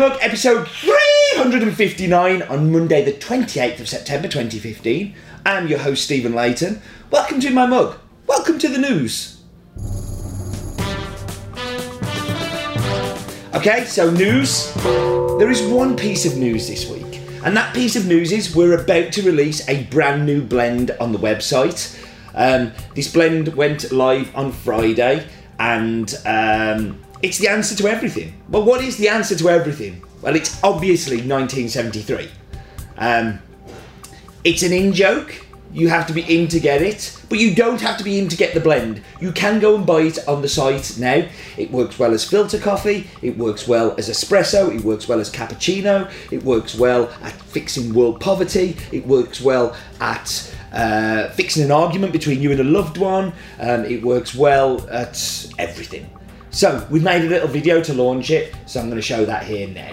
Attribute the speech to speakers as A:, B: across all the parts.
A: Mug, episode 359 on Monday, the 28th of September 2015. I'm your host, Stephen Leighton. Welcome to My Mug. Welcome to the news. Okay, so news. There is one piece of news this week, and that piece of news is we're about to release a brand new blend on the website. Um, this blend went live on Friday, and um, it's the answer to everything. Well, what is the answer to everything? Well, it's obviously 1973. Um, it's an in joke. You have to be in to get it, but you don't have to be in to get the blend. You can go and buy it on the site now. It works well as filter coffee, it works well as espresso, it works well as cappuccino, it works well at fixing world poverty, it works well at uh, fixing an argument between you and a loved one, um, it works well at everything. So, we've made a little video to launch it, so I'm going to show that here now.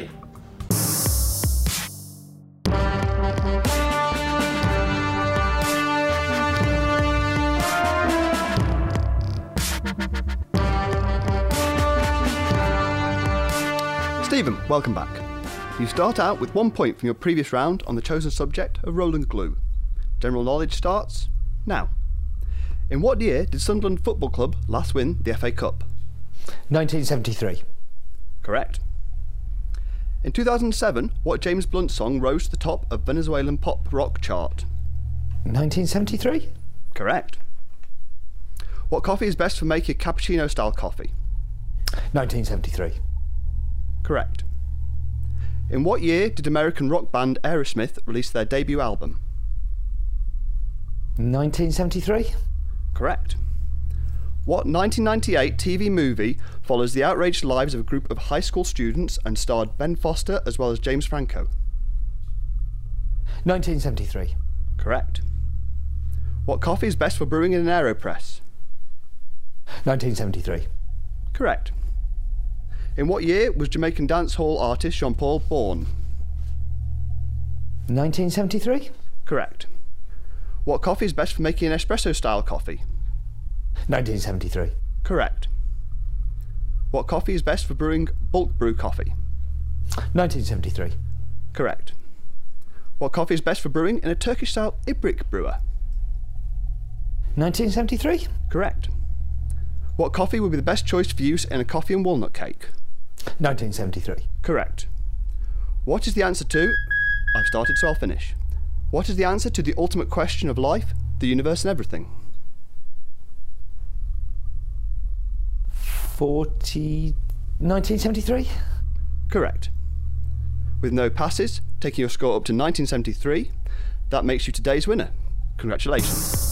B: Stephen, welcome back. You start out with one point from your previous round on the chosen subject of Roland glue. General knowledge starts now. In what year did Sunderland Football Club last win the FA Cup?
C: 1973.
B: Correct. In 2007, what James Blunt song rose to the top of Venezuelan pop rock chart?
C: 1973?
B: Correct. What coffee is best for making cappuccino style coffee?
C: 1973.
B: Correct. In what year did American rock band Aerosmith release their debut album?
C: 1973?
B: Correct. What 1998 TV movie follows the outraged lives of a group of high school students and starred Ben Foster as well as James Franco?
C: 1973.
B: Correct. What coffee is best for brewing in an AeroPress?
C: 1973.
B: Correct. In what year was Jamaican dance hall artist Sean Paul born?
C: 1973?
B: Correct. What coffee is best for making an espresso style coffee?
C: 1973.
B: Correct. What coffee is best for brewing bulk brew coffee?
C: 1973.
B: Correct. What coffee is best for brewing in a Turkish style Ibrik brewer?
C: 1973?
B: Correct. What coffee would be the best choice for use in a coffee and walnut cake?
C: 1973.
B: Correct. What is the answer to? I've started, so I'll finish. What is the answer to the ultimate question of life, the universe, and everything?
C: 40. 1973?
B: Correct. With no passes, taking your score up to 1973, that makes you today's winner. Congratulations.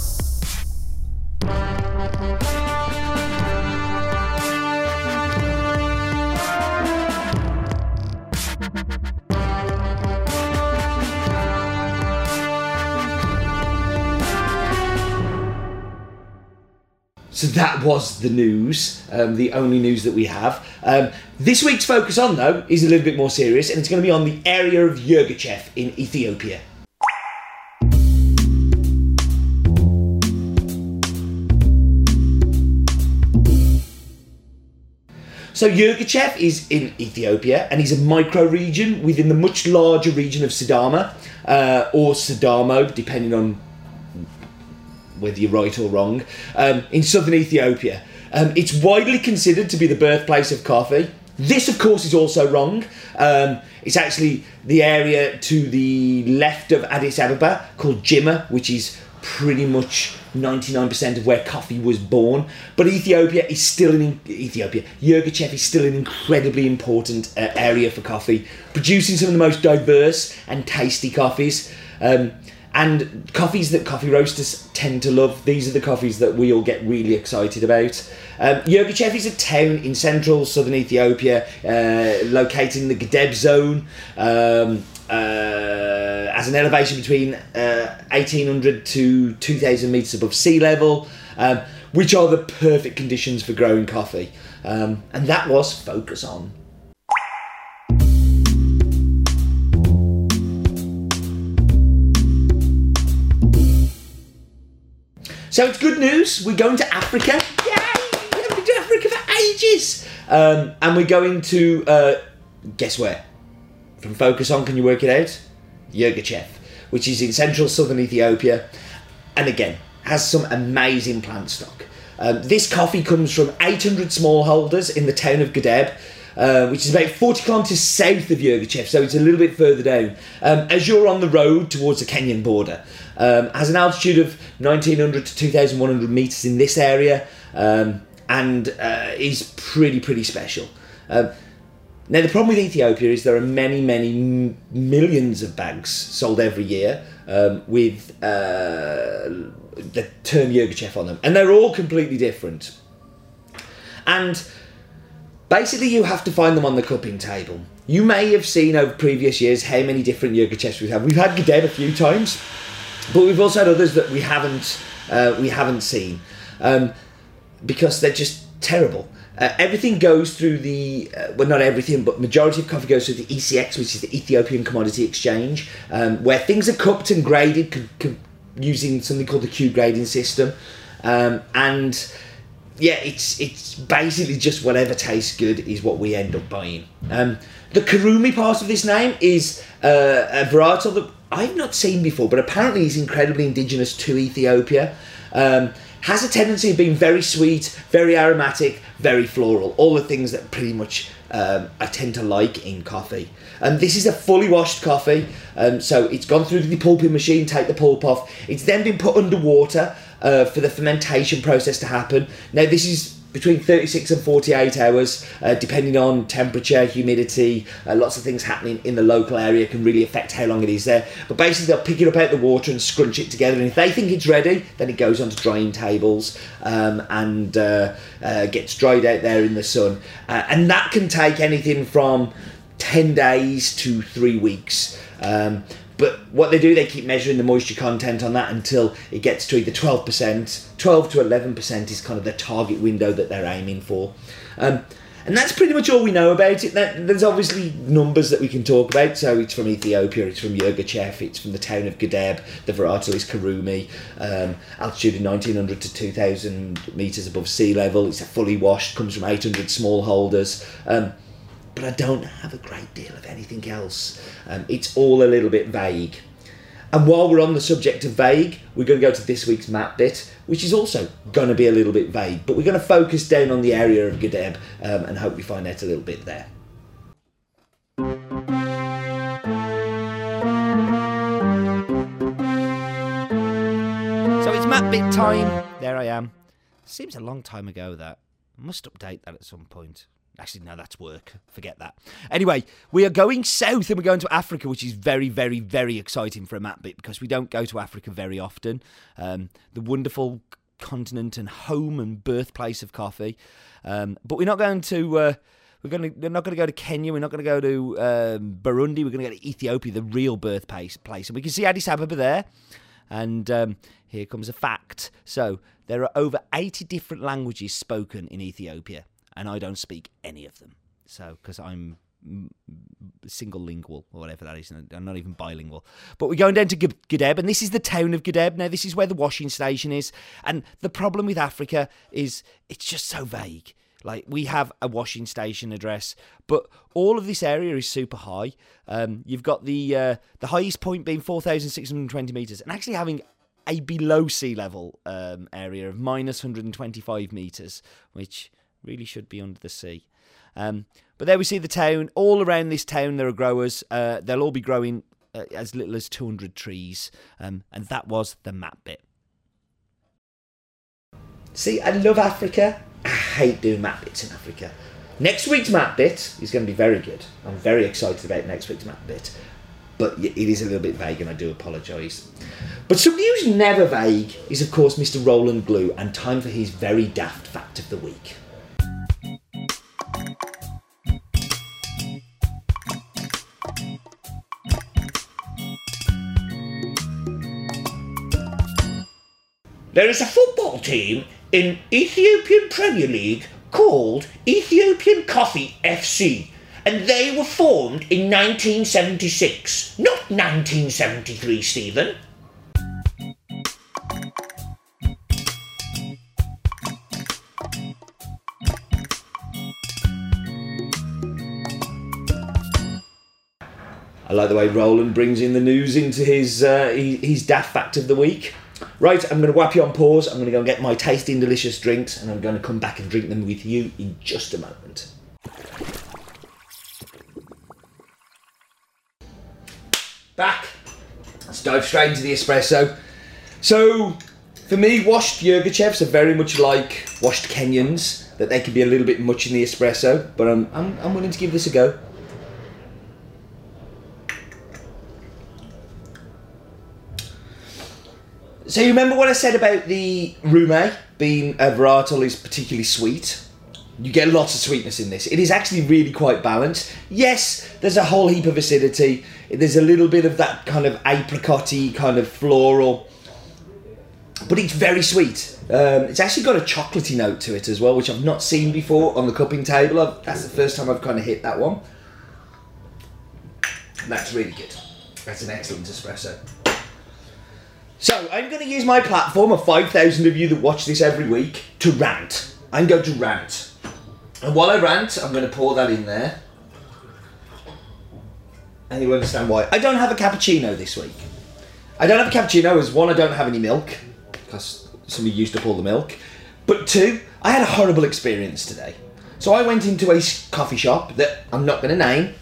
A: So that was the news, um, the only news that we have. Um, this week's focus on, though, is a little bit more serious, and it's going to be on the area of Yirgacheffe in Ethiopia. So Yirgacheffe is in Ethiopia and he's a micro-region within the much larger region of Sidama, uh, or Sidamo, depending on whether you're right or wrong, um, in southern Ethiopia. Um, it's widely considered to be the birthplace of coffee. This, of course, is also wrong. Um, it's actually the area to the left of Addis Ababa called Jimma, which is pretty much 99% of where coffee was born. But Ethiopia is still in Ethiopia. Yirgacheffe is still an incredibly important uh, area for coffee, producing some of the most diverse and tasty coffees. Um, and coffees that coffee roasters tend to love. These are the coffees that we all get really excited about. Um, is a town in central southern Ethiopia, uh, located in the Gedeb zone. Um, uh, as an elevation between uh, 1800 to 2000 meters above sea level, um, which are the perfect conditions for growing coffee. Um, and that was Focus On. So it's good news. We're going to Africa. Yay! We haven't been to Africa for ages. Um, and we're going to uh, guess where? From Focus On, can you work it out? Yirgacheffe, which is in central southern Ethiopia, and again has some amazing plant stock. Um, this coffee comes from 800 smallholders in the town of Gadeb, uh, which is about 40 kilometres south of Yirgacheffe, so it's a little bit further down. Um, as you're on the road towards the Kenyan border, um, has an altitude of 1900 to 2100 metres in this area, um, and uh, is pretty, pretty special. Um, now, the problem with Ethiopia is there are many, many m- millions of bags sold every year um, with uh, the term Yirgacheffe on them, and they're all completely different. And basically, you have to find them on the cupping table. You may have seen over previous years how many different Yirgacheffes we have. had. We've had Gadeb a few times, but we've also had others that we haven't uh, we haven't seen um, because they're just terrible. Uh, everything goes through the uh, well, not everything, but majority of coffee goes through the ECX, which is the Ethiopian Commodity Exchange, um, where things are cupped and graded c- c- using something called the Q grading system, um, and yeah, it's it's basically just whatever tastes good is what we end up buying. Um, the Kurume part of this name is uh, a varietal that I've not seen before, but apparently is incredibly indigenous to Ethiopia. Um, has a tendency of being very sweet, very aromatic, very floral. All the things that pretty much um, I tend to like in coffee. And this is a fully washed coffee, um, so it's gone through the pulping machine, take the pulp off. It's then been put under water uh, for the fermentation process to happen. Now, this is between 36 and 48 hours, uh, depending on temperature, humidity, uh, lots of things happening in the local area can really affect how long it is there. But basically, they'll pick it up out the water and scrunch it together. And if they think it's ready, then it goes onto drying tables um, and uh, uh, gets dried out there in the sun. Uh, and that can take anything from 10 days to three weeks. Um, but what they do, they keep measuring the moisture content on that until it gets to either 12%, 12 to 11% is kind of the target window that they're aiming for. Um, and that's pretty much all we know about it. There's obviously numbers that we can talk about. So it's from Ethiopia, it's from Yirgacheffe, it's from the town of Gadeb, the varietal is Kurume, um, altitude of 1900 to 2000 metres above sea level. It's a fully washed, comes from 800 smallholders. Um, but I don't have a great deal of anything else. Um, it's all a little bit vague. And while we're on the subject of vague, we're going to go to this week's map bit, which is also going to be a little bit vague, but we're going to focus down on the area of Gadeb um, and hope we find out a little bit there. So it's map bit time. There I am. Seems a long time ago that. Must update that at some point. Actually, no, that's work. Forget that. Anyway, we are going south and we're going to Africa, which is very, very, very exciting for a map bit because we don't go to Africa very often. Um, the wonderful continent and home and birthplace of coffee. Um, but we're not going to. Uh, we're going to. We're not going to go to Kenya. We're not going to go to um, Burundi. We're going to go to Ethiopia, the real birthplace. Place, and we can see Addis Ababa there. And um, here comes a fact. So there are over 80 different languages spoken in Ethiopia and I don't speak any of them. So, because I'm single lingual or whatever that is, I'm not even bilingual. But we're going down to Gadeb, and this is the town of Gadeb. Now, this is where the washing station is. And the problem with Africa is it's just so vague. Like we have a washing station address, but all of this area is super high. Um, you've got the uh, the highest point being four thousand six hundred twenty meters, and actually having a below sea level um, area of minus 125 meters, which really should be under the sea. Um, but there we see the town. All around this town, there are growers. Uh, they'll all be growing uh, as little as 200 trees. Um, and that was the map bit. See, I love Africa. I hate doing map bits in Africa. Next week's map bit is going to be very good. I'm very excited about next week's map bit. But it is a little bit vague, and I do apologise. But somebody who's never vague is, of course, Mr. Roland Glue, and time for his very daft fact of the week. There is a football team in Ethiopian Premier League called Ethiopian Coffee FC, and they were formed in 1976, not 1973, Stephen. I like the way Roland brings in the news into his uh, his, daft fact of the week. Right, I'm going to whap you on pause. I'm going to go and get my tasty and delicious drinks, and I'm going to come back and drink them with you in just a moment. Back. Let's dive straight into the espresso. So, for me, washed Yirgacheffes are very much like washed Kenyans, that they can be a little bit much in the espresso, but I'm, I'm, I'm willing to give this a go. So you remember what I said about the Rume being a varietal is particularly sweet? You get lots of sweetness in this. It is actually really quite balanced. Yes, there's a whole heap of acidity. There's a little bit of that kind of apricotty, kind of floral, but it's very sweet. Um, it's actually got a chocolatey note to it as well, which I've not seen before on the cupping table. I've, that's the first time I've kind of hit that one. That's really good. That's an excellent espresso. So, I'm going to use my platform of 5,000 of you that watch this every week to rant. I'm going to rant. And while I rant, I'm going to pour that in there. And you'll understand why. I don't have a cappuccino this week. I don't have a cappuccino as one, I don't have any milk, because somebody used up all the milk. But two, I had a horrible experience today. So I went into a coffee shop that I'm not going to name,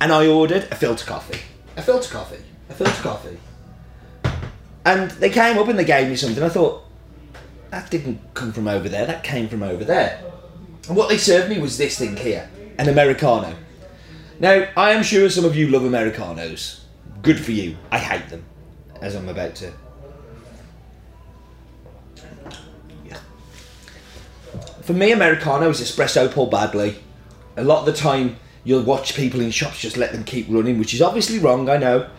A: and I ordered a filter coffee. A filter coffee. A filter coffee. And they came up and they gave me something. I thought, that didn't come from over there, that came from over there. And what they served me was this thing here an Americano. Now, I am sure some of you love Americanos. Good for you. I hate them, as I'm about to. For me, Americano is espresso poured badly. A lot of the time, you'll watch people in shops just let them keep running, which is obviously wrong, I know.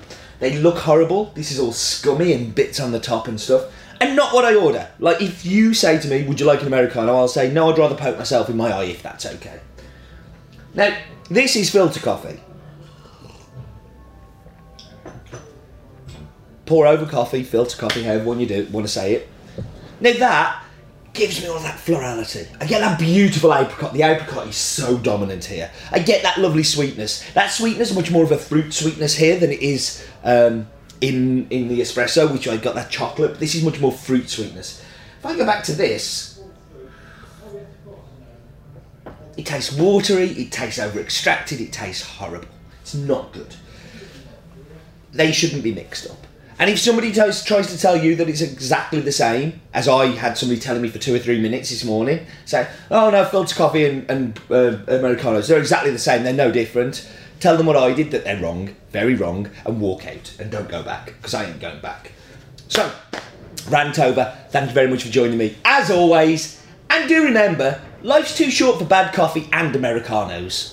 A: They look horrible. This is all scummy and bits on the top and stuff. And not what I order. Like, if you say to me, Would you like an Americano? I'll say, No, I'd rather poke myself in my eye if that's okay. Now, this is filter coffee. Pour over coffee, filter coffee, however you do want to say it. Now that gives me all that florality. I get that beautiful apricot. The apricot is so dominant here. I get that lovely sweetness. That sweetness is much more of a fruit sweetness here than it is um, in in the espresso, which I got that chocolate. This is much more fruit sweetness. If I go back to this, it tastes watery. It tastes over extracted. It tastes horrible. It's not good. They shouldn't be mixed up. And if somebody tries, tries to tell you that it's exactly the same as I had somebody telling me for two or three minutes this morning, say, oh no, filter coffee and, and uh, Americanos, they're exactly the same, they're no different. Tell them what I did, that they're wrong, very wrong, and walk out and don't go back, because I ain't going back. So, rant over. Thank you very much for joining me, as always. And do remember, life's too short for bad coffee and Americanos.